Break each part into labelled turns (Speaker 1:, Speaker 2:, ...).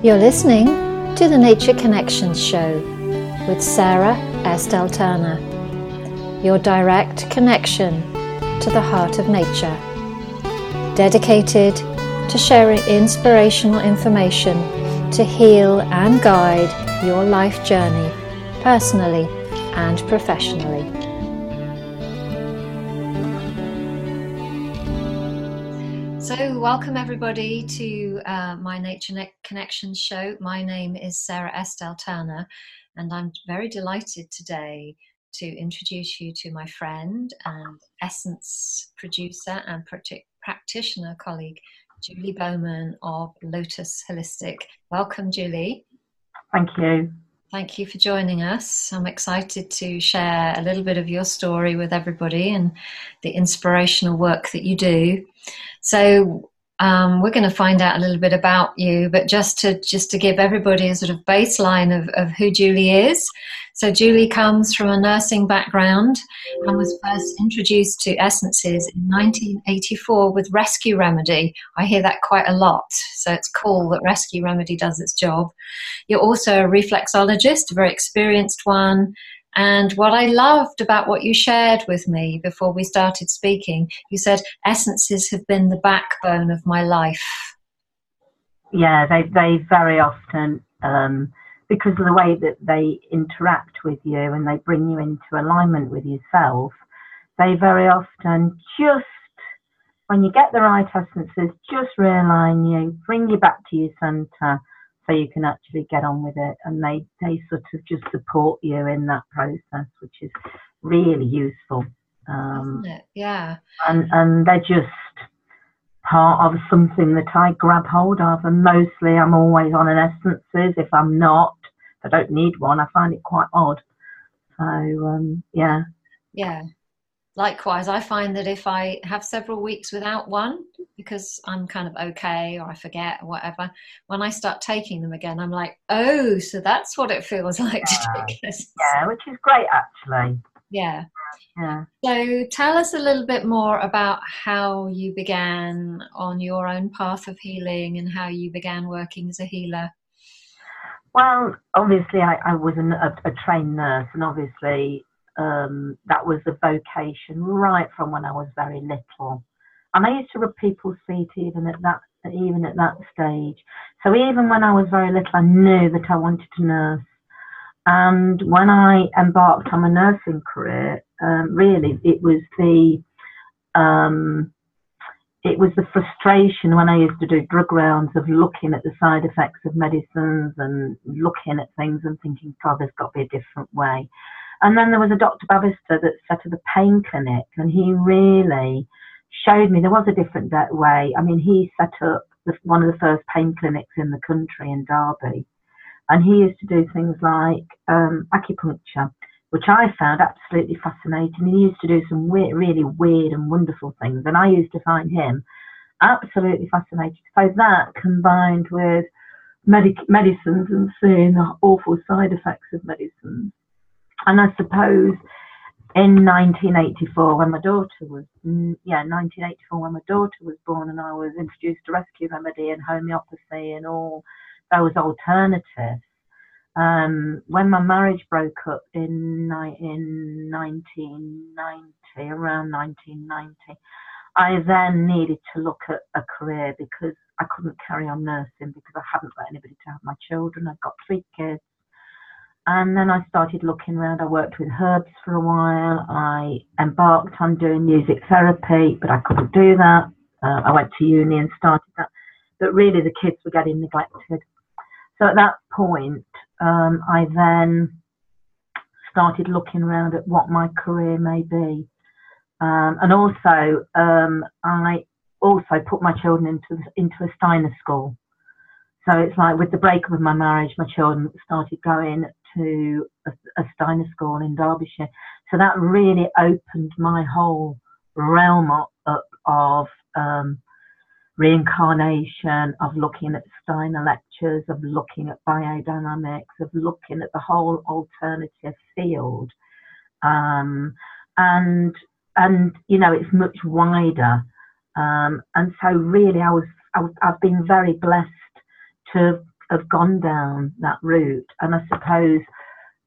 Speaker 1: You're listening to the Nature Connections Show with Sarah Esteltana, your direct connection to the heart of nature, dedicated to sharing inspirational information to heal and guide your life journey personally and professionally. So, welcome everybody to uh, my Nature ne- Connections show. My name is Sarah Estelle Turner, and I'm very delighted today to introduce you to my friend and Essence producer and practitioner colleague, Julie Bowman of Lotus Holistic. Welcome, Julie.
Speaker 2: Thank you.
Speaker 1: Thank you for joining us. I'm excited to share a little bit of your story with everybody and the inspirational work that you do. So, um, we're going to find out a little bit about you, but just to just to give everybody a sort of baseline of, of who Julie is. So Julie comes from a nursing background and was first introduced to essences in 1984 with Rescue Remedy. I hear that quite a lot, so it's cool that Rescue Remedy does its job. You're also a reflexologist, a very experienced one, and what I loved about what you shared with me before we started speaking, you said essences have been the backbone of my life.
Speaker 2: Yeah, they, they very often, um, because of the way that they interact with you and they bring you into alignment with yourself, they very often just, when you get the right essences, just realign you, bring you back to your center so you can actually get on with it. And they, they sort of just support you in that process, which is really useful.
Speaker 1: Um, yeah.
Speaker 2: And, and they're just part of something that I grab hold of. And mostly I'm always on an essences. If I'm not, I don't need one. I find it quite odd. So, um, yeah.
Speaker 1: Yeah likewise, I find that if I have several weeks without one, because I'm kind of okay or I forget or whatever, when I start taking them again, I'm like, oh, so that's what it feels like to take this.
Speaker 2: Yeah, which is great actually.
Speaker 1: Yeah. Yeah. So tell us a little bit more about how you began on your own path of healing and how you began working as a healer.
Speaker 2: Well, obviously, I, I was an, a, a trained nurse, and obviously, um, that was a vocation right from when I was very little. And I used to rub people's feet even at that even at that stage. So even when I was very little, I knew that I wanted to nurse. And when I embarked on a nursing career, um, really it was the um, it was the frustration when I used to do drug rounds of looking at the side effects of medicines and looking at things and thinking, God, there's got to be a different way. And then there was a Dr. Babister that set up a pain clinic, and he really showed me there was a different way. I mean, he set up the, one of the first pain clinics in the country in Derby, and he used to do things like um, acupuncture, which I found absolutely fascinating. He used to do some weird, really weird and wonderful things, and I used to find him absolutely fascinating. So that combined with medic- medicines and seeing the awful side effects of medicines and I suppose in 1984, when my daughter was, mm, yeah, 1984, when my daughter was born, and I was introduced to rescue remedy and homeopathy and all those alternatives. Um, when my marriage broke up in, in 1990, around 1990, I then needed to look at a career because I couldn't carry on nursing because I hadn't got anybody to have my children. I've got three kids. And then I started looking around. I worked with herbs for a while. I embarked on doing music therapy, but I couldn't do that. Uh, I went to uni and started that. But really, the kids were getting neglected. So at that point, um, I then started looking around at what my career may be. Um, and also, um, I also put my children into into a Steiner school. So it's like with the breakup of my marriage, my children started going to a, a Steiner school in Derbyshire. So that really opened my whole realm up, of um, reincarnation, of looking at Steiner lectures, of looking at biodynamics, of looking at the whole alternative field. Um, and and you know it's much wider. Um, and so really, I was, I was I've been very blessed to have gone down that route. And I suppose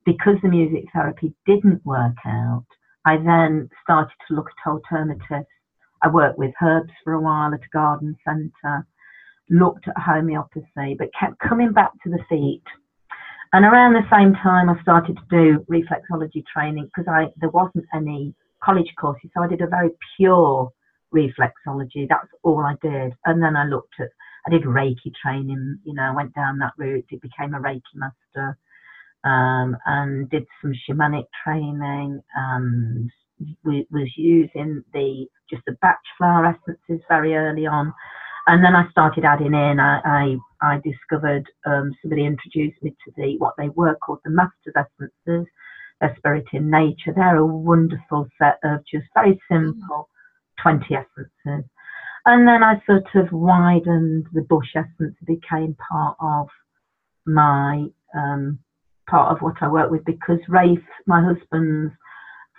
Speaker 2: because the music therapy didn't work out, I then started to look at alternatives. I worked with herbs for a while at a garden centre, looked at homeopathy, but kept coming back to the feet. And around the same time, I started to do reflexology training because I there wasn't any college courses, so I did a very pure reflexology. That's all I did. And then I looked at, I did Reiki training. You know, I went down that route. It became a Reiki master, um, and did some shamanic training and we was using the just the Bach flower essences very early on and then I started adding in. I I, I discovered um, somebody introduced me to the what they were called the Masters Essences. They're spirit in nature. They're a wonderful set of just very simple twenty essences. And then I sort of widened the bush essence. became part of my um, part of what I work with because Rafe, my husband's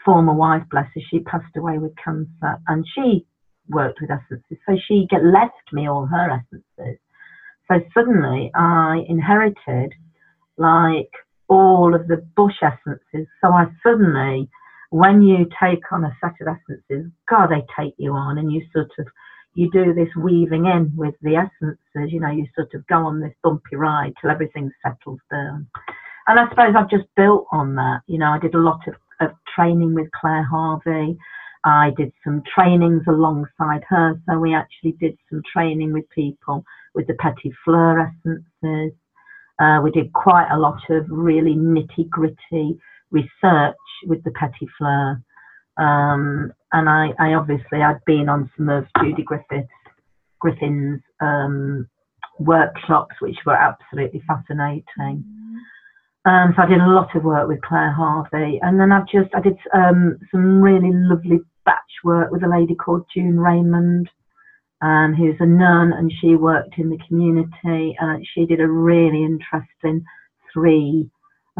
Speaker 2: former wife, bless her, she passed away with cancer, and she worked with essences. So she get, left me all her essences. So suddenly I inherited like all of the bush essences. So I suddenly, when you take on a set of essences, God, they take you on and you sort of, you do this weaving in with the essences, you know, you sort of go on this bumpy ride till everything settles down. And I suppose I've just built on that. You know, I did a lot of, of training with Claire Harvey. I did some trainings alongside her. So we actually did some training with people with the Petit Fleur essences. Uh, we did quite a lot of really nitty gritty research with the Petit Fleur. Um, and I, I, obviously I'd been on some of Judy Griffiths, Griffin's um, workshops, which were absolutely fascinating. Um, so I did a lot of work with Claire Harvey, and then I've just I did um, some really lovely Bach work with a lady called June Raymond, um, who's a nun, and she worked in the community, and she did a really interesting three,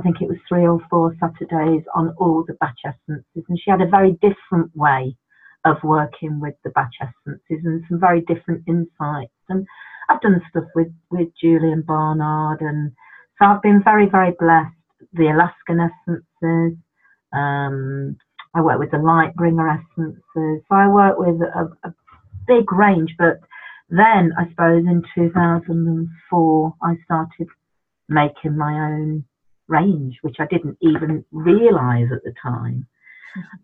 Speaker 2: I think it was three or four Saturdays on all the Bach essences, and she had a very different way of working with the Bach essences and some very different insights. And I've done stuff with with Julian Barnard, and so I've been very very blessed. The Alaskan essences. Um, I work with the Lightbringer essences. So I work with a, a big range. But then I suppose in 2004 I started making my own range, which I didn't even realise at the time.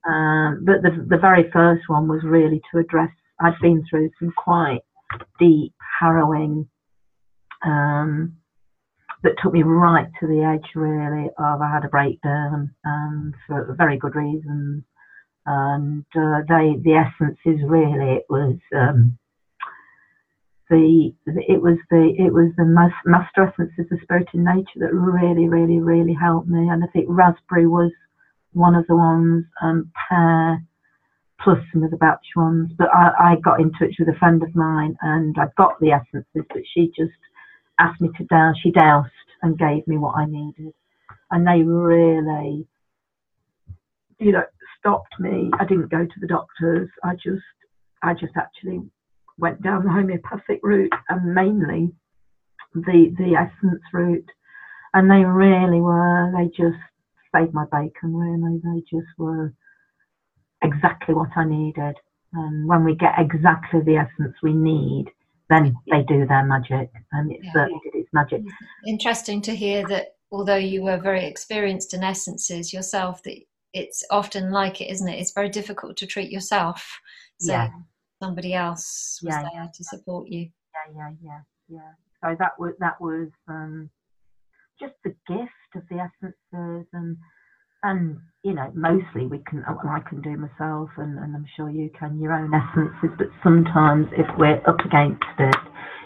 Speaker 2: Um, but the the very first one was really to address. I'd been through some quite deep, harrowing um, that took me right to the edge really of I had a breakdown and for very good reasons and uh, they the essence is really it was um, the, it was the it was the master essence of the spirit in nature that really really really helped me and I think raspberry was one of the ones um, pear plus some of the Bach ones but I, I got in touch with a friend of mine and I got the essences but she just asked me to douse She doused and gave me what I needed, and they really, you know, stopped me. I didn't go to the doctors. I just, I just actually went down the homeopathic route and mainly the the essence route, and they really were. They just saved my bacon. Really, they just were exactly what I needed. And when we get exactly the essence we need, then they do their magic, and it yeah. certainly did its magic.
Speaker 1: Interesting to hear that, although you were very experienced in essences yourself, that it's often like it, isn't it? It's very difficult to treat yourself. So yeah. Somebody else was yeah, there yeah. to support you.
Speaker 2: Yeah, yeah, yeah, yeah. So that was that was um, just the gift of the essences and and you know mostly we can I can do myself and, and I'm sure you can your own essences but sometimes if we're up against it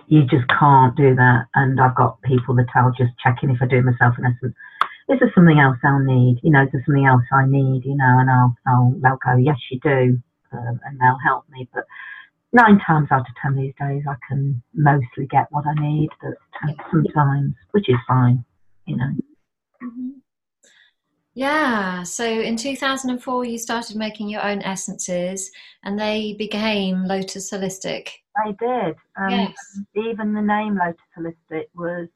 Speaker 2: you just can't do that and I've got people that I'll just check in if I do myself an essence is there something else I'll need you know is there something else I need you know and I'll, I'll they'll go yes you do um, and they'll help me but nine times out of ten these days I can mostly get what I need but sometimes which is fine you know mm-hmm.
Speaker 1: Yeah. So in 2004, you started making your own essences and they became Lotus Holistic.
Speaker 2: They did. Um, yes. Even the name Lotus Holistic was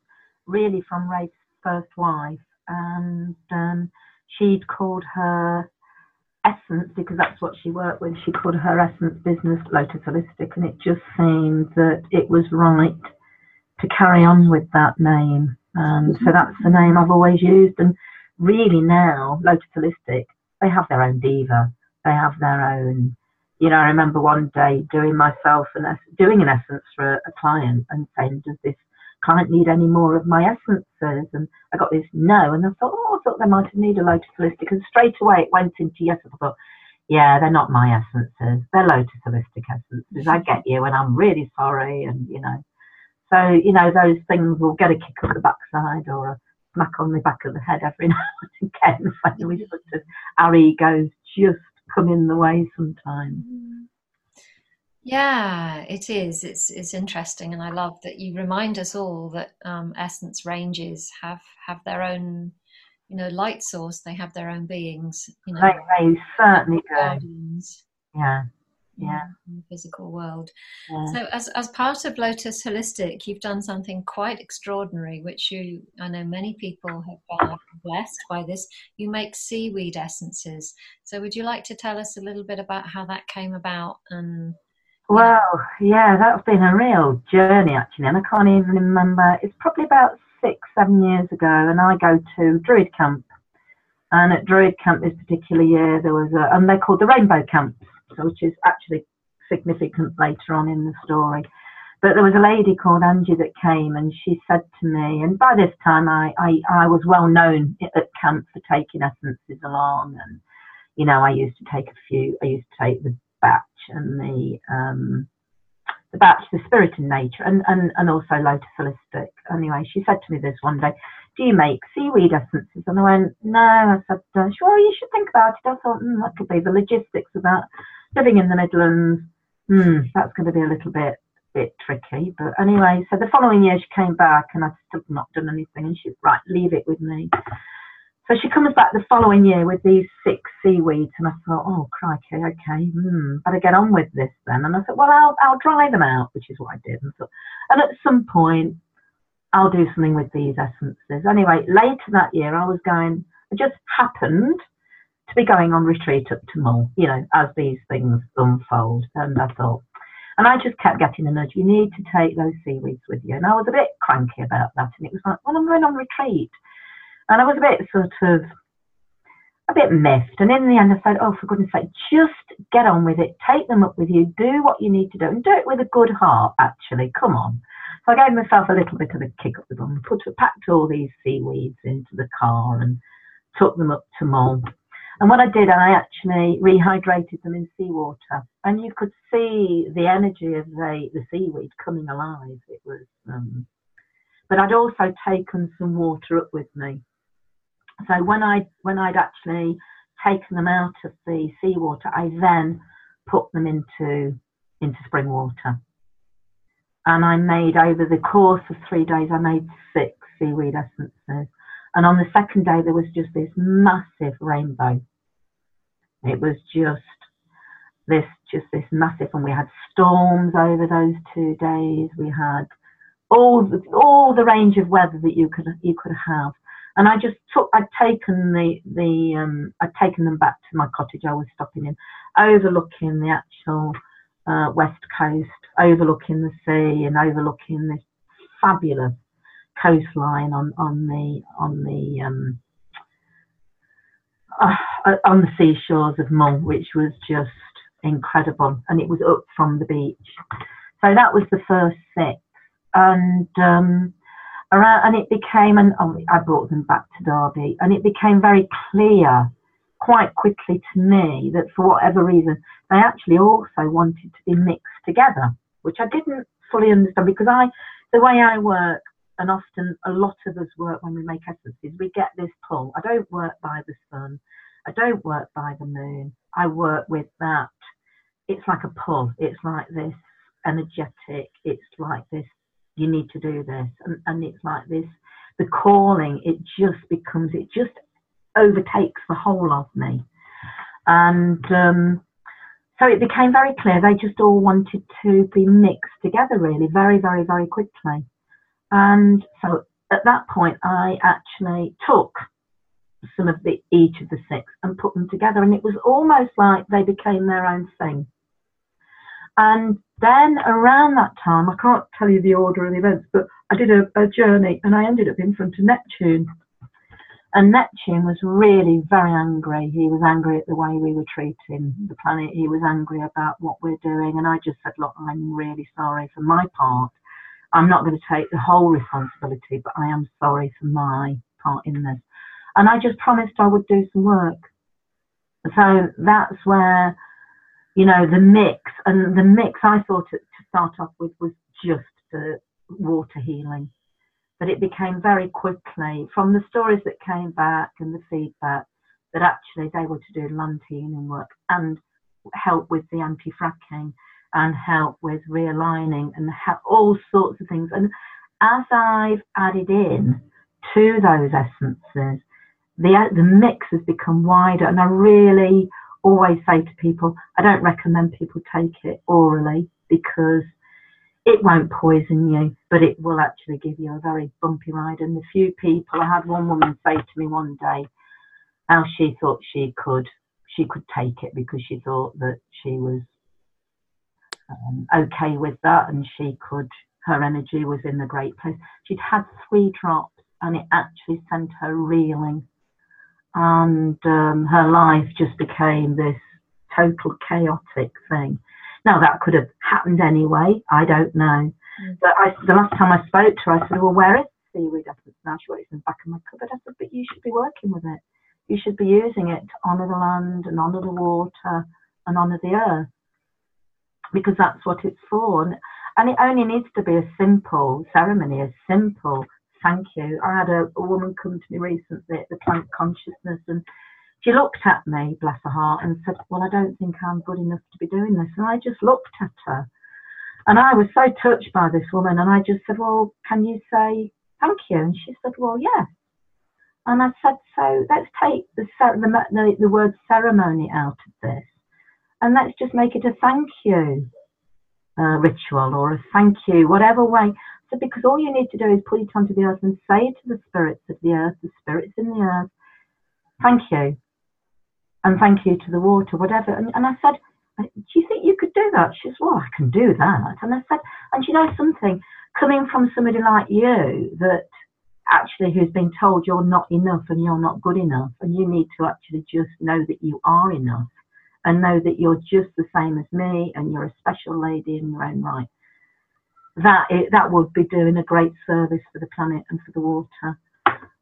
Speaker 2: really from Rafe's first wife, and um, she'd called her Essence because that's what she worked with. She called her Essence business Lotus Holistic, and it just seemed that it was right to carry on with that name. And so mm-hmm. that's the name I've always used. And really now, Lotus Holistic, they have their own diva. They have their own. You know, I remember one day doing myself and doing an essence for a, a client and saying, "Does this client need any more of my essences?" And I got this no, and I thought, "Oh, I thought they might have needed a Lotus Holistic." And straight away it went into yes. I thought, "Yeah, they're not my essences. They're Lotus Holistic essences. I get you, and I'm really sorry." And you know, so you know those things will get a kick up the backside or a smack on the back of the head every now and again when we sort of our egos just come in the way sometimes.
Speaker 1: Yeah, it is. It's it's interesting, and I love that you remind us all that um, essence ranges have have their own, you know, light source. They have their own beings. You know,
Speaker 2: they, they certainly do. Yeah, yeah.
Speaker 1: in the physical world. Yeah. So, as as part of Lotus Holistic, you've done something quite extraordinary, which you I know many people have been blessed by this. You make seaweed essences. So, would you like to tell us a little bit about how that came about and?
Speaker 2: Well, yeah, that's been a real journey actually, and I can't even remember. It's probably about six, seven years ago, and I go to Druid Camp. And at Druid Camp this particular year, there was a, and they're called the Rainbow Camps which is actually significant later on in the story. But there was a lady called Angie that came and she said to me, and by this time I, I, I was well known at camp for taking essences along. And, you know, I used to take a few, I used to take the Bach and the, um, the Bach, the spirit and nature, and, and, and also Lotus Holistic. Anyway, she said to me this one day, do you make seaweed essences? And I went, no. I said, uh, sure, you should think about it. I thought, mm, that could be the logistics that living in the Midlands, hmm, that's going to be a little bit bit tricky. But anyway, so the following year she came back and I'd still not done anything and she right, leave it with me. So she comes back the following year with these six seaweeds and I thought, oh crikey, okay, hmm, better get on with this then. And I thought, well, I'll, I'll dry them out, which is what I did. And, so, and at some point, I'll do something with these essences. Anyway, later that year, I was going, it just happened to be going on retreat up to Mull, you know, as these things unfold. And I thought, and I just kept getting the nudge, you need to take those seaweeds with you. And I was a bit cranky about that. And it was like, well, I'm going on retreat. And I was a bit sort of, a bit miffed. And in the end, I said, oh, for goodness sake, just get on with it. Take them up with you. Do what you need to do. And do it with a good heart, actually. Come on. So I gave myself a little bit of a kick up the bum, put, packed all these seaweeds into the car and took them up to Mull. And what I did, I actually rehydrated them in seawater, and you could see the energy of the, the seaweed coming alive. It was, um, but I'd also taken some water up with me. So when I when I'd actually taken them out of the seawater, I then put them into into spring water. And I made over the course of three days, I made six seaweed essences. And on the second day, there was just this massive rainbow. It was just this, just this massive, and we had storms over those two days. We had all the, all the range of weather that you could you could have. And I just took, I'd taken the the um, I'd taken them back to my cottage. I was stopping in, overlooking the actual uh, west coast, overlooking the sea, and overlooking this fabulous coastline on on the on the um, uh, on the seashores of Mull, which was just incredible, and it was up from the beach. So that was the first six, and um, around, and it became, and oh, I brought them back to Derby, and it became very clear quite quickly to me that for whatever reason they actually also wanted to be mixed together, which I didn't fully understand because I, the way I work, and often a lot of us work when we make essences, we get this pull. I don't work by the sun. I don't work by the moon. I work with that. It's like a pull. It's like this energetic. It's like this. You need to do this, and, and it's like this. The calling. It just becomes. It just overtakes the whole of me, and um, so it became very clear they just all wanted to be mixed together, really, very, very, very quickly. And so at that point, I actually took some of the each of the six and put them together, and it was almost like they became their own thing. And then around that time, I can't tell you the order of the events, but I did a, a journey and I ended up in front of Neptune. And Neptune was really very angry. He was angry at the way we were treating the planet. He was angry about what we're doing. And I just said, Look, I'm really sorry for my part. I'm not going to take the whole responsibility, but I am sorry for my part in this. And I just promised I would do some work. So that's where you know, the mix and the mix I thought to start off with was just the water healing. But it became very quickly from the stories that came back and the feedback that actually they were to do land healing work and help with the anti-fracking and help with realigning and all sorts of things. And as I've added in to those essences, the the mix has become wider, and I really always say to people, I don't recommend people take it orally because it won't poison you, but it will actually give you a very bumpy ride. And the few people, I had one woman say to me one day how she thought she could she could take it because she thought that she was um, okay with that and she could her energy was in the great place. She'd had three drops and it actually sent her reeling and um, her life just became this total chaotic thing. Now that could have happened anyway. I don't know. Mm. But I, the last time I spoke to her, I said, "Well, where is the seaweed essence now?" She "It's in the back of my cupboard." I said, "But you should be working with it. You should be using it to honour the land and honour the water and honour the earth because that's what it's for." And, and it only needs to be a simple ceremony, a simple thank you. I had a, a woman come to me recently at the plant consciousness and she looked at me, bless her heart, and said, Well, I don't think I'm good enough to be doing this. And I just looked at her. And I was so touched by this woman. And I just said, Well, can you say thank you? And she said, Well, yes. And I said, So let's take the, the, the word ceremony out of this. And let's just make it a thank you uh, ritual or a thank you, whatever way. So because all you need to do is put it onto the earth and say to the spirits of the earth, the spirits in the earth, thank you. And thank you to the water, whatever. And, and I said, do you think you could do that? She said, well, I can do that. And I said, and you know something, coming from somebody like you that actually who's been told you're not enough and you're not good enough and you need to actually just know that you are enough and know that you're just the same as me and you're a special lady in your own right that it, that would be doing a great service for the planet and for the water.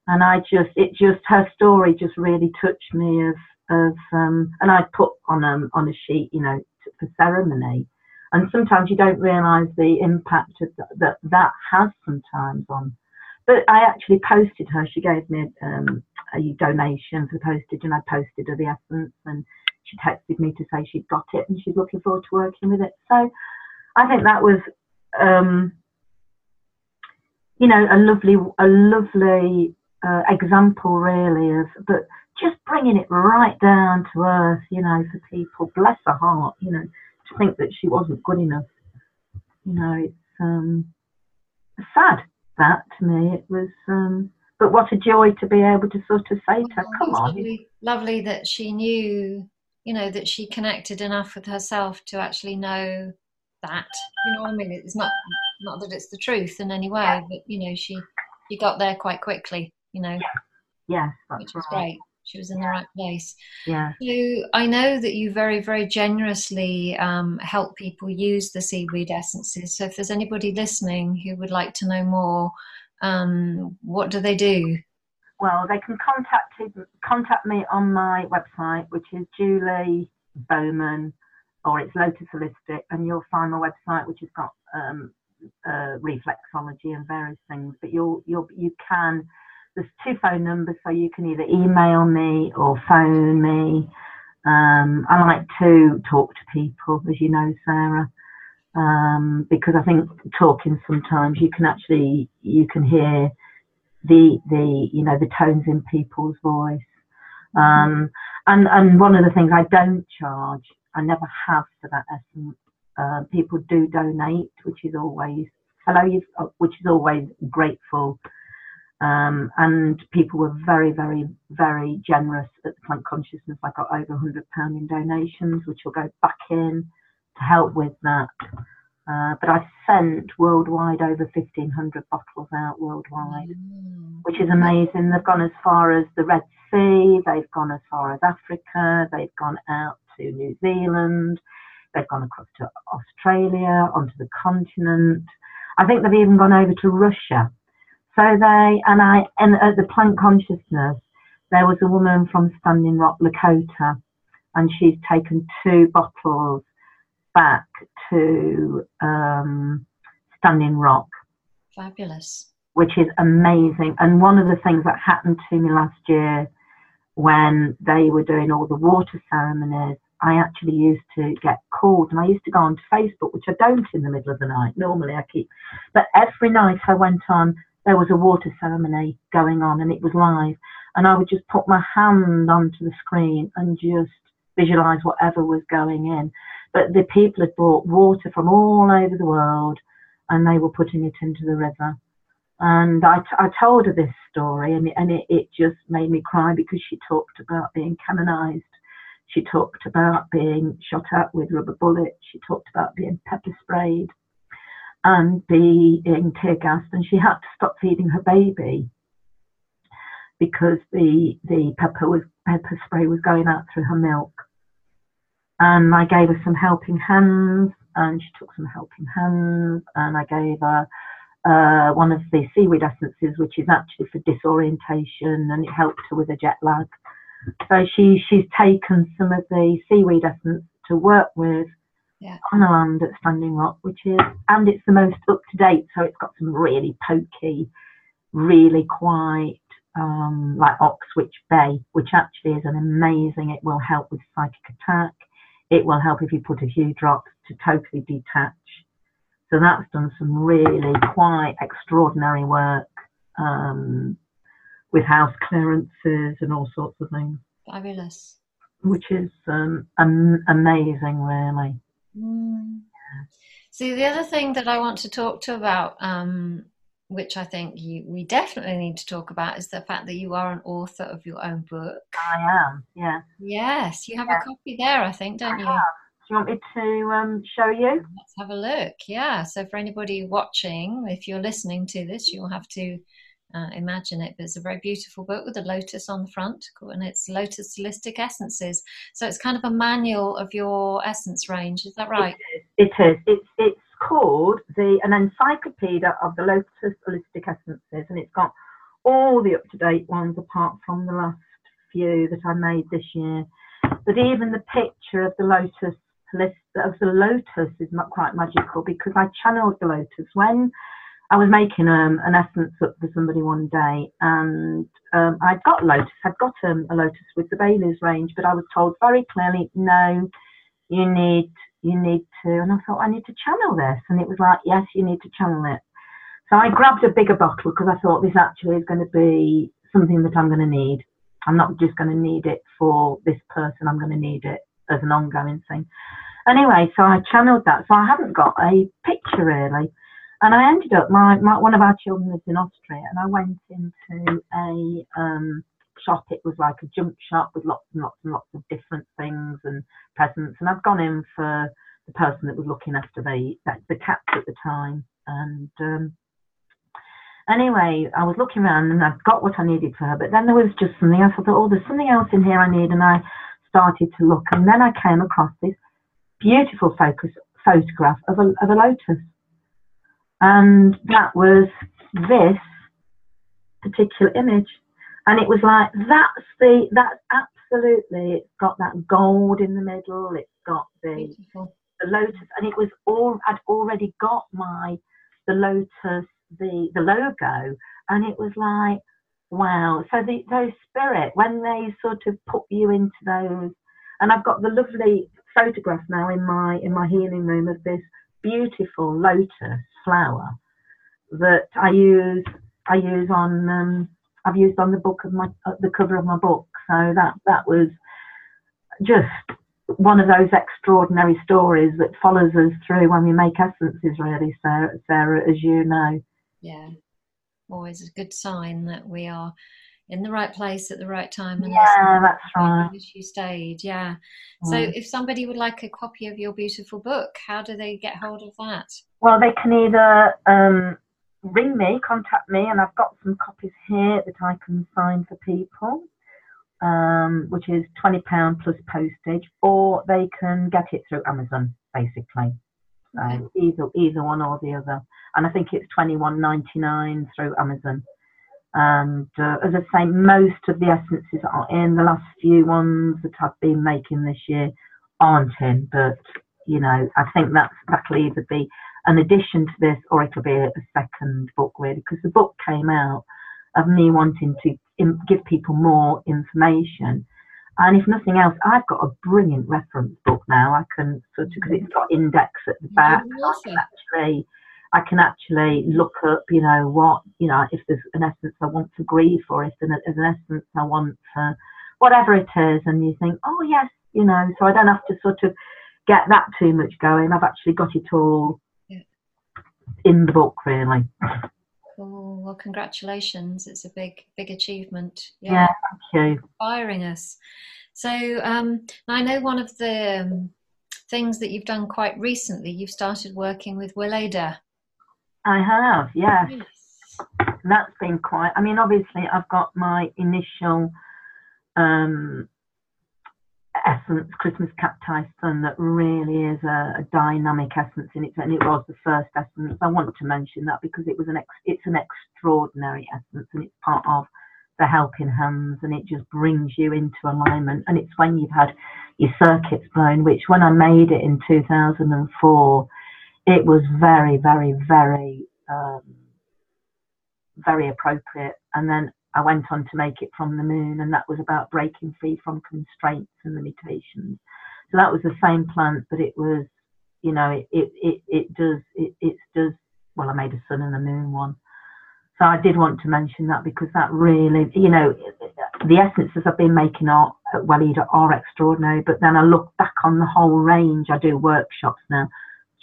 Speaker 2: And I just, it just, her story just really touched me of, of, um, and I put on um, on a sheet, you know, for ceremony. And sometimes you don't realise the impact that, that that has sometimes on. But I actually posted her. She gave me um, a donation for the postage, and I posted her the essence, and she texted me to say she'd got it and she's looking forward to working with it. So I think that was um, you know, a lovely, a lovely uh, example, really, of but just bringing it right down to earth, you know, for people. Bless her heart, you know, to think that she wasn't good enough. You know, it's um, sad that to me. It was, um, but what a joy to be able to sort of say to her, "Come on."
Speaker 1: Lovely, lovely that she knew, you know, that she connected enough with herself to actually know that. You know what I mean? It's not not that it's the truth in any way, yeah. but you know, she she got there quite quickly. You know.
Speaker 2: Yeah.
Speaker 1: which was right. great. She was in the right place.
Speaker 2: Yeah.
Speaker 1: So I know that you very, very generously um, help people use the seaweed essences. So if there's anybody listening who would like to know more, um, what do they do?
Speaker 2: Well, they can contact contact me on my website, which is Julie Bowman or it's Lotus Holistic, and you'll find my website, which has got um, uh, reflexology and various things. But you'll you'll you can. There's two phone numbers, so you can either email me or phone me. Um, I like to talk to people, as you know, Sarah, um, because I think talking sometimes you can actually you can hear the the you know the tones in people's voice. Um, and and one of the things I don't charge I never have for that essence. Uh, people do donate, which is always hello, uh, which is always grateful. Um, and people were very, very, very generous at the Plant Consciousness. I got over £100 in donations, which will go back in to help with that. Uh, but I sent worldwide over 1,500 bottles out worldwide, mm. which is amazing. They've gone as far as the Red Sea, they've gone as far as Africa, they've gone out to New Zealand, they've gone across to Australia, onto the continent. I think they've even gone over to Russia. So they, and I, and at the Plant Consciousness, there was a woman from Standing Rock, Lakota, and she's taken two bottles back to um, Standing Rock.
Speaker 1: Fabulous.
Speaker 2: Which is amazing. And one of the things that happened to me last year when they were doing all the water ceremonies, I actually used to get called and I used to go on Facebook, which I don't in the middle of the night. Normally I keep, but every night I went on, there was a water ceremony going on and it was live. And I would just put my hand onto the screen and just visualize whatever was going in. But the people had brought water from all over the world and they were putting it into the river. And I, t- I told her this story and, it, and it, it just made me cry because she talked about being canonized. She talked about being shot at with rubber bullets. She talked about being pepper sprayed and being tear gassed. And she had to stop feeding her baby because the, the pepper was pepper spray was going out through her milk and I gave her some helping hands, and she took some helping hands, and I gave her uh, one of the seaweed essences, which is actually for disorientation, and it helped her with a jet lag. So she she's taken some of the seaweed essence to work with yeah. on the land at Standing Rock, which is and it's the most up to date. So it's got some really pokey, really quite um, like Oxwich Bay, which actually is an amazing. It will help with psychic attack. It will help if you put a few drops to totally detach. So that's done some really quite extraordinary work um, with house clearances and all sorts of things.
Speaker 1: Fabulous.
Speaker 2: Which is um, am- amazing, really.
Speaker 1: Mm. See, the other thing that I want to talk to about um, which I think you, we definitely need to talk about, is the fact that you are an author of your own book.
Speaker 2: I am, yeah.
Speaker 1: Yes, you have yeah. a copy there, I think, don't I you?
Speaker 2: Have. Do you want me to um, show you?
Speaker 1: Let's have a look. Yeah. So for anybody watching, if you're listening to this, you'll have to uh, imagine it. But it's a very beautiful book with a lotus on the front, and it's Lotus Holistic Essences. So it's kind of a manual of your essence range. Is that right?
Speaker 2: It is. It is. It's it's called the an encyclopedia of the Lotus Holistic Essences, and it's got all the up to date ones apart from the last few that I made this year. But even the picture of the lotus list of the lotus is not quite magical because I channeled the lotus when I was making um, an essence up for somebody one day, and um, I'd got lotus. I'd got um, a lotus with the Bailey's range, but I was told very clearly, no, you need you need to. And I thought, I need to channel this. And it was like, yes, you need to channel it. So I grabbed a bigger bottle because I thought this actually is going to be something that I'm going to need. I'm not just going to need it for this person, I'm going to need it as an ongoing thing. Anyway, so I channeled that. So I haven't got a picture really. And I ended up, my, my one of our children lives in Austria, and I went into a um, shop. It was like a junk shop with lots and lots and lots of different things and presents. And I'd gone in for the person that was looking after the the cats at the time. And um, anyway, I was looking around and I'd got what I needed for her. But then there was just something else. I thought, oh, there's something else in here I need. And I started to look, and then I came across this beautiful focus photograph of a, of a lotus. And that was this particular image. And it was like that's the that's absolutely it's got that gold in the middle it's got the the lotus and it was all i'd already got my the lotus the the logo. And it was like wow. So the those spirit when they sort of put you into those and i've got the lovely photograph now in my in my healing room of this beautiful lotus flower that i use i use on um, I've used on the book of my uh, the cover of my book. So that that was just one of those extraordinary stories that follows us through when we make essences, really, Sarah, Sarah as you know.
Speaker 1: Yeah. always a good sign that we are in the right place at the right time.
Speaker 2: And yeah, that's right.
Speaker 1: you stayed, yeah. Mm. So, if somebody would like a copy of your beautiful book, how do they get hold of that?
Speaker 2: Well, they can either um, ring me, contact me, and I've got some copies here that I can sign for people, um, which is twenty pound plus postage, or they can get it through Amazon, basically. So either either one or the other, and I think it's twenty one ninety nine through Amazon. And uh, as I say, most of the essences are in. The last few ones that I've been making this year aren't in, but you know, I think that's that'll either be an addition to this or it could be a, a second book really, because the book came out of me wanting to in, give people more information. And if nothing else, I've got a brilliant reference book now. I can sort of because it's got index at the back. I can actually I can actually look up, you know, what, you know, if there's an essence I want to grieve or if there's an essence I want to, whatever it is, and you think, oh, yes, you know, so I don't have to sort of get that too much going. I've actually got it all. In the book, really.
Speaker 1: Cool. Well, congratulations. It's a big, big achievement.
Speaker 2: Yeah, yeah thank you.
Speaker 1: Inspiring us. So, um, I know one of the um, things that you've done quite recently, you've started working with Weleda.
Speaker 2: I have, yes. yes. That's been quite. I mean, obviously, I've got my initial um, essence, Christmas Cacti Sun, that really is a, a, dynamic essence in it, and it was the first essence. I want to mention that because it was an ex, it's an extraordinary essence, and it's part of the helping hands, and it just brings you into alignment. And it's when you've had your circuits blown, which when I made it in 2004 it was very, very, very, um, very appropriate. And then I went on to make it from the moon, and that was about breaking free from constraints and limitations. So that was the same plant, but it was, you know, it it it, it does it, it does. Well, I made a sun and a moon one. So I did want to mention that because that really, you know, the essences I've been making are at Weleda are extraordinary. But then I look back on the whole range. I do workshops now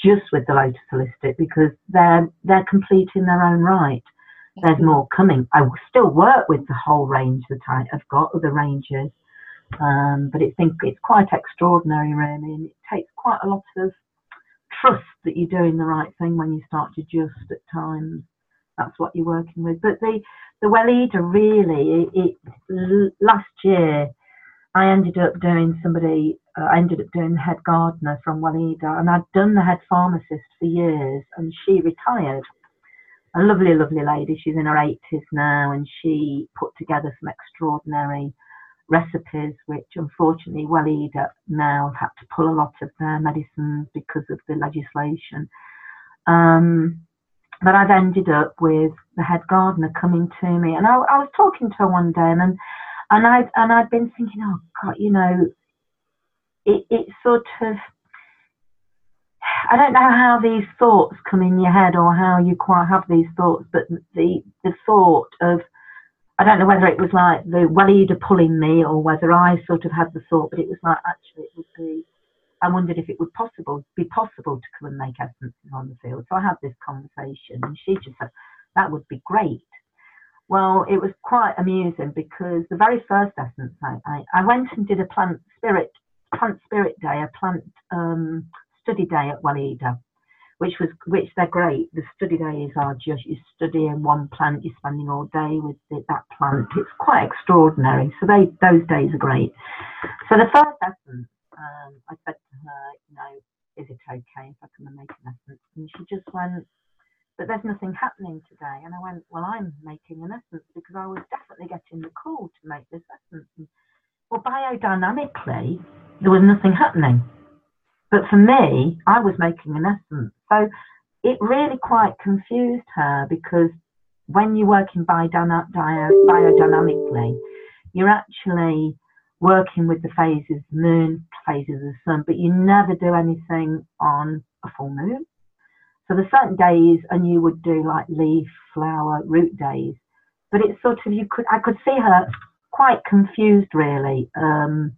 Speaker 2: just with the Lotus Holistic because they're they're complete in their own right. There's more coming. I still work with the whole range that I have got, other ranges, um, but it's it's quite extraordinary, really, and it takes quite a lot of trust that you're doing the right thing when you start to just at times. That's what you're working with. But the the Weleda really, it, it last year I ended up doing somebody, uh, I ended up doing the head gardener from Weleda, and I'd done the head pharmacist for years, and she retired. A lovely, lovely lady. She's in her 80s now, and she put together some extraordinary recipes, which unfortunately Weleda now have had to pull a lot of their medicines because of the legislation. Um, but I've ended up with the head gardener coming to me, and I, I was talking to her one day, and and I and I'd been thinking, oh God, you know, it it sort of. I don't know how these thoughts come in your head or how you quite have these thoughts, but the the thought of I don't know whether it was like the Weleda pulling me or whether I sort of had the thought, but it was like actually it would be. I wondered if it would possible be possible to come and make essences on the field. So I had this conversation, and she just said that would be great. Well, it was quite amusing because the very first essence I, I, I went and did a plant spirit plant spirit day, a plant um, study day at Weleda, which was which they're great. The study days are just you studying one plant, you're spending all day with the, that plant. It's quite extraordinary. So they those days are great. So the first essence, um, I said to her, you know, is it okay if I come and make an essence? And she just went, but there's nothing happening today. And I went, well, I'm making an essence because I was definitely getting the call to make this essence. And, well, biodynamically, there was nothing happening. But for me, I was making an essence. So it really quite confused her because when you're working biodynamically, you're actually working with the phases, the moon, phases of the sun, but you never do anything on a full moon so there's certain days, and you would do like leaf, flower, root days. But it's sort of you could I could see her quite confused really. Um,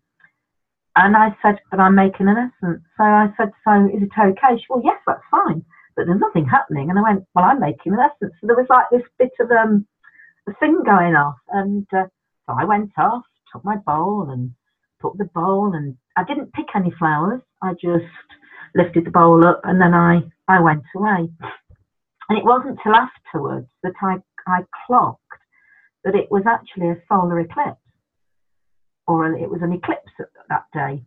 Speaker 2: and I said, but I'm making an essence. So I said, so is it okay? She, well, yes, that's fine. but there's nothing happening. And I went, well, I'm making an essence. So there was like this bit of um, a thing going off. And uh, so I went off, took my bowl and put the bowl and I didn't pick any flowers. I just lifted the bowl up and then I, I went away. And it wasn't till afterwards that I, I clocked that it was actually a solar eclipse or it was an eclipse that day.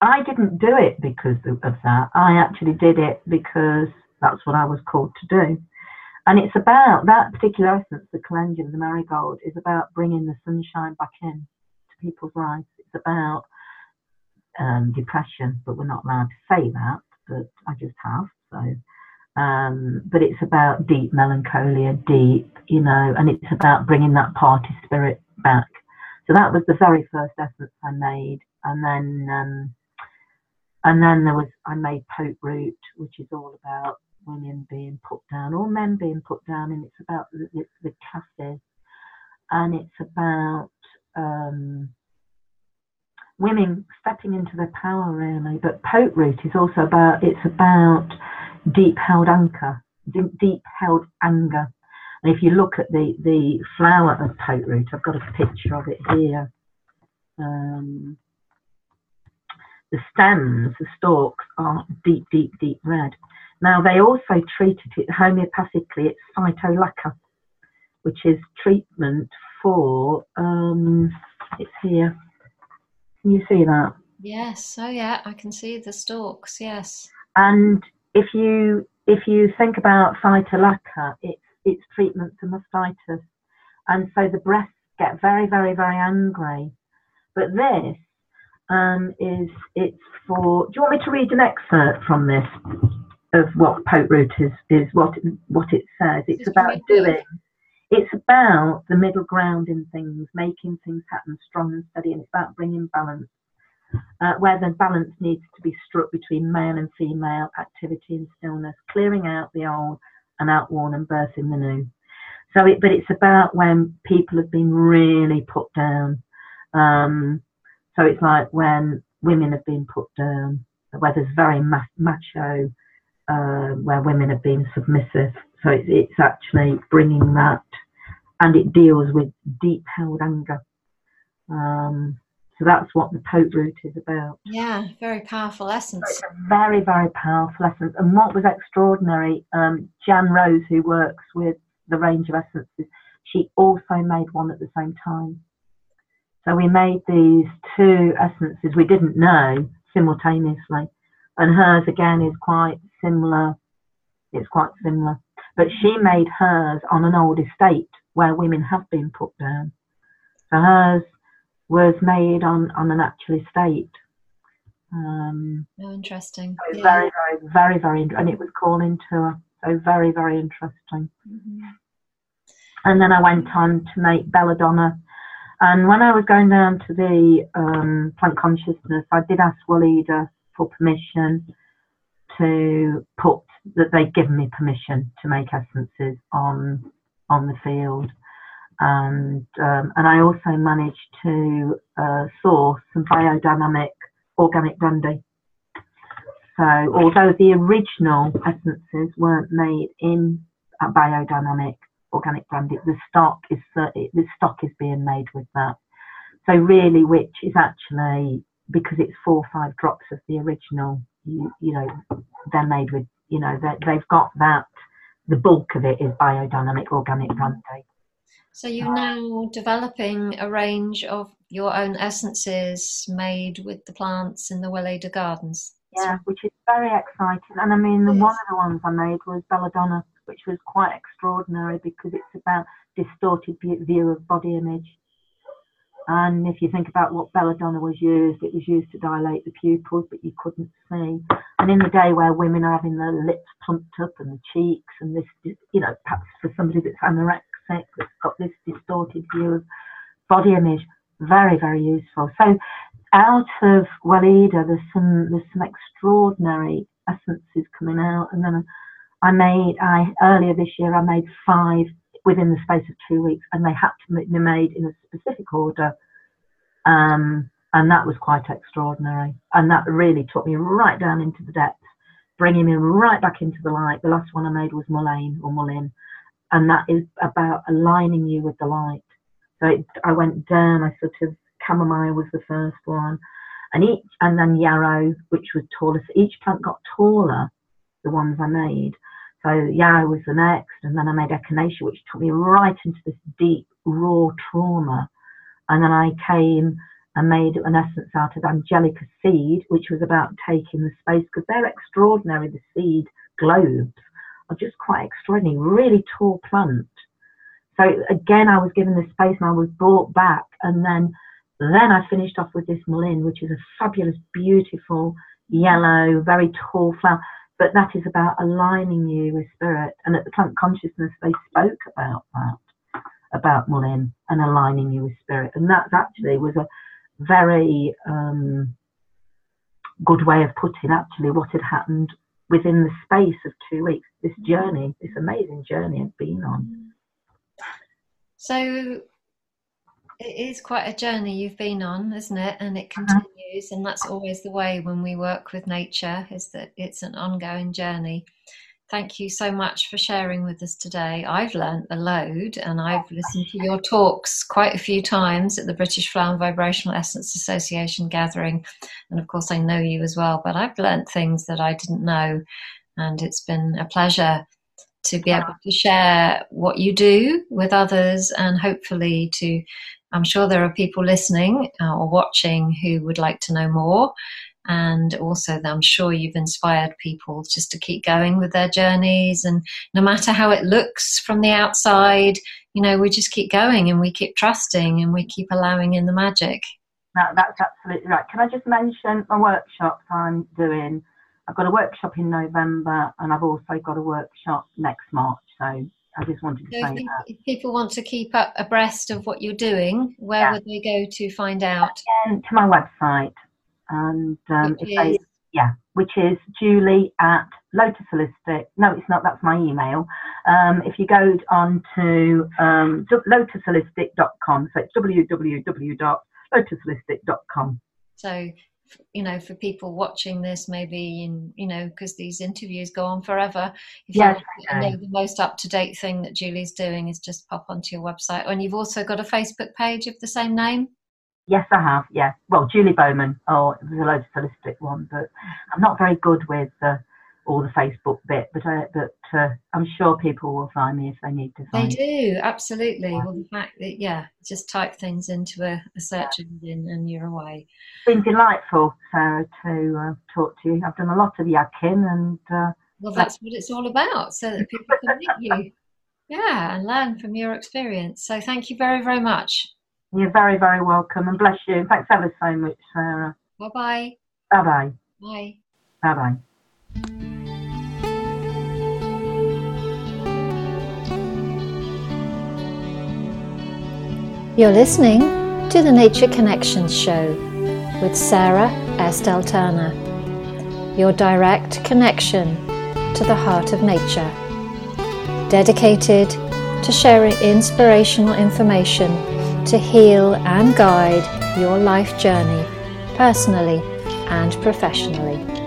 Speaker 2: I didn't do it because of that. I actually did it because that's what I was called to do. And it's about that particular essence, the calendula, the marigold, is about bringing the sunshine back in to people's lives. It's about um, depression, but we're not allowed to say that, but I just have. So, um, but it's about deep melancholia, deep, you know, and it's about bringing that party spirit back. So that was the very first essence I made, and then um, and then there was I made Poke Root, which is all about women being put down or men being put down, and it's about the, the classes, and it's about um, women stepping into their power really. But Poke Root is also about it's about deep held anchor, deep held anger. And if you look at the the flower of Poke Root, I've got a picture of it here. Um, the stems, the stalks are deep, deep, deep red. Now, they also treated it homeopathically, it's phytolacca, which is treatment for, um, it's here. Can you see that?
Speaker 1: Yes, oh yeah, I can see the stalks, yes.
Speaker 2: And if you if you think about phytolacca, it's it's treatment for mastitis. And so the breasts get very, very, very angry. But this um, is it's for. Do you want me to read an excerpt from this? of what Poke Root is, is what what it says. It's about doing. It's about the middle ground in things, making things happen strong and steady, and it's about bringing balance. Uh, where the balance needs to be struck between male and female activity and stillness, clearing out the old and outworn and birthing the new. So, it, but it's about when people have been really put down. Um, so it's like when women have been put down, where there's very macho uh, where women have been submissive. So it's, it's actually bringing that, and it deals with deep held anger. Um, so that's what the Poke root is about.
Speaker 1: Yeah, very powerful essence.
Speaker 2: Very, very powerful essence. And what was extraordinary, um, Jan Rose, who works with the range of essences, she also made one at the same time. So we made these two essences we didn't know simultaneously and hers again is quite similar. It's quite similar, but she made hers on an old estate where women have been put down. So hers was made on on an actual estate.
Speaker 1: Um, oh, interesting.
Speaker 2: So yeah. Very, very, very, very, and it was calling to her. So very, very interesting. Mm-hmm. And then I went on to make belladonna. And when I was going down to the um, plant consciousness, I did ask Weleda for permission to put that they'd given me permission to make essences on on the field, and um, and I also managed to uh, source some biodynamic organic brandy. So although the original essences weren't made in biodynamic organic brandy, the stock is the stock is being made with that. So really, which is actually because it's four or five drops of the original, you, you know, they're made with, you know, they've got that, the bulk of it is biodynamic organic brandy.
Speaker 1: So you're now developing a range of your own essences made with the plants in the Weleda Gardens.
Speaker 2: Yeah, which is very exciting. And I mean, yes. one of the ones I made was Belladonna, which was quite extraordinary because it's about distorted view of body image. And if you think about what belladonna was used, it was used to dilate the pupils, but you couldn't see. And in the day where women are having their lips pumped up and the cheeks, and this, you know, perhaps for somebody that's anorexic, that's got this distorted view of body image, very, very useful. So out of Weleda, there's some there's some extraordinary essences coming out, and then I made I earlier this year I made five within the space of two weeks, and they had to be made in a specific order. Um, and that was quite extraordinary. And that really took me right down into the depths, bringing me right back into the light. The last one I made was Mullane or Mullin, and that is about aligning you with the light. So it, I went down. I sort of chamomile was the first one, and each and then yarrow, which was taller. So each plant got taller. The ones I made. So yarrow was the next, and then I made echinacea, which took me right into this deep raw trauma. And then I came and made an essence out of angelica seed, which was about taking the space because they're extraordinary. The seed globes just quite extraordinary, really tall plant. So again, I was given this space and I was brought back, and then then I finished off with this Mullein, which is a fabulous, beautiful yellow, very tall flower. But that is about aligning you with spirit. And at the plant consciousness, they spoke about that, about Mullein and aligning you with spirit. And that actually was a very um, good way of putting actually what had happened within the space of two weeks. This journey, this amazing journey I've been on.
Speaker 1: So it is quite a journey you've been on, isn't it? And it uh-huh. continues, and that's always the way when we work with nature, is that it's an ongoing journey. Thank you so much for sharing with us today. I've learned a load and I've listened to your talks quite a few times at the British Flower and Vibrational Essence Association gathering. And of course, I know you as well, but I've learned things that I didn't know. And it's been a pleasure to be able to share what you do with others and hopefully to i'm sure there are people listening uh, or watching who would like to know more and also i'm sure you've inspired people just to keep going with their journeys and no matter how it looks from the outside you know we just keep going and we keep trusting and we keep allowing in the magic
Speaker 2: that, that's absolutely right can i just mention a workshop i'm doing i've got a workshop in november and i've also got a workshop next march so I just wanted to so say if, that.
Speaker 1: If people want to keep up abreast of what you're doing, where yeah. would they go to find out?
Speaker 2: Again, to my website, and um, which is? yeah, which is Julie at Lotus Holistic. No, it's not. That's my email. Um, if you go on to um, lotusholistic.com, so it's www.lotusholistic.com.
Speaker 1: So you know for people watching this maybe in you know because these interviews go on forever if yes, you know the most up-to-date thing that julie's doing is just pop onto your website and you've also got a facebook page of the same name
Speaker 2: Yes, I have. Yeah. Well, Julie Bowman. Oh, it was a Lotus Holistic one, but I'm not very good with uh, all the Facebook bit. But uh, but uh, I'm sure people will find me if they need to.
Speaker 1: Find they do absolutely. Yeah. Well, the fact that yeah, just type things into a, a search engine and you're away.
Speaker 2: It's been delightful, Sarah, to uh, talk to you. I've done a lot of yakking, and
Speaker 1: uh, well, that's what it's all about, so that people can meet you. Yeah, and learn from your experience. So thank you very very much.
Speaker 2: You're very, very welcome and bless you. Thanks ever so much, Sarah.
Speaker 1: Bye bye.
Speaker 2: Bye bye.
Speaker 1: Bye.
Speaker 2: Bye bye.
Speaker 1: You're listening to the Nature Connections Show with Sarah Esteltana, your direct connection to the heart of nature, dedicated to sharing inspirational information to heal and guide your life journey personally and professionally.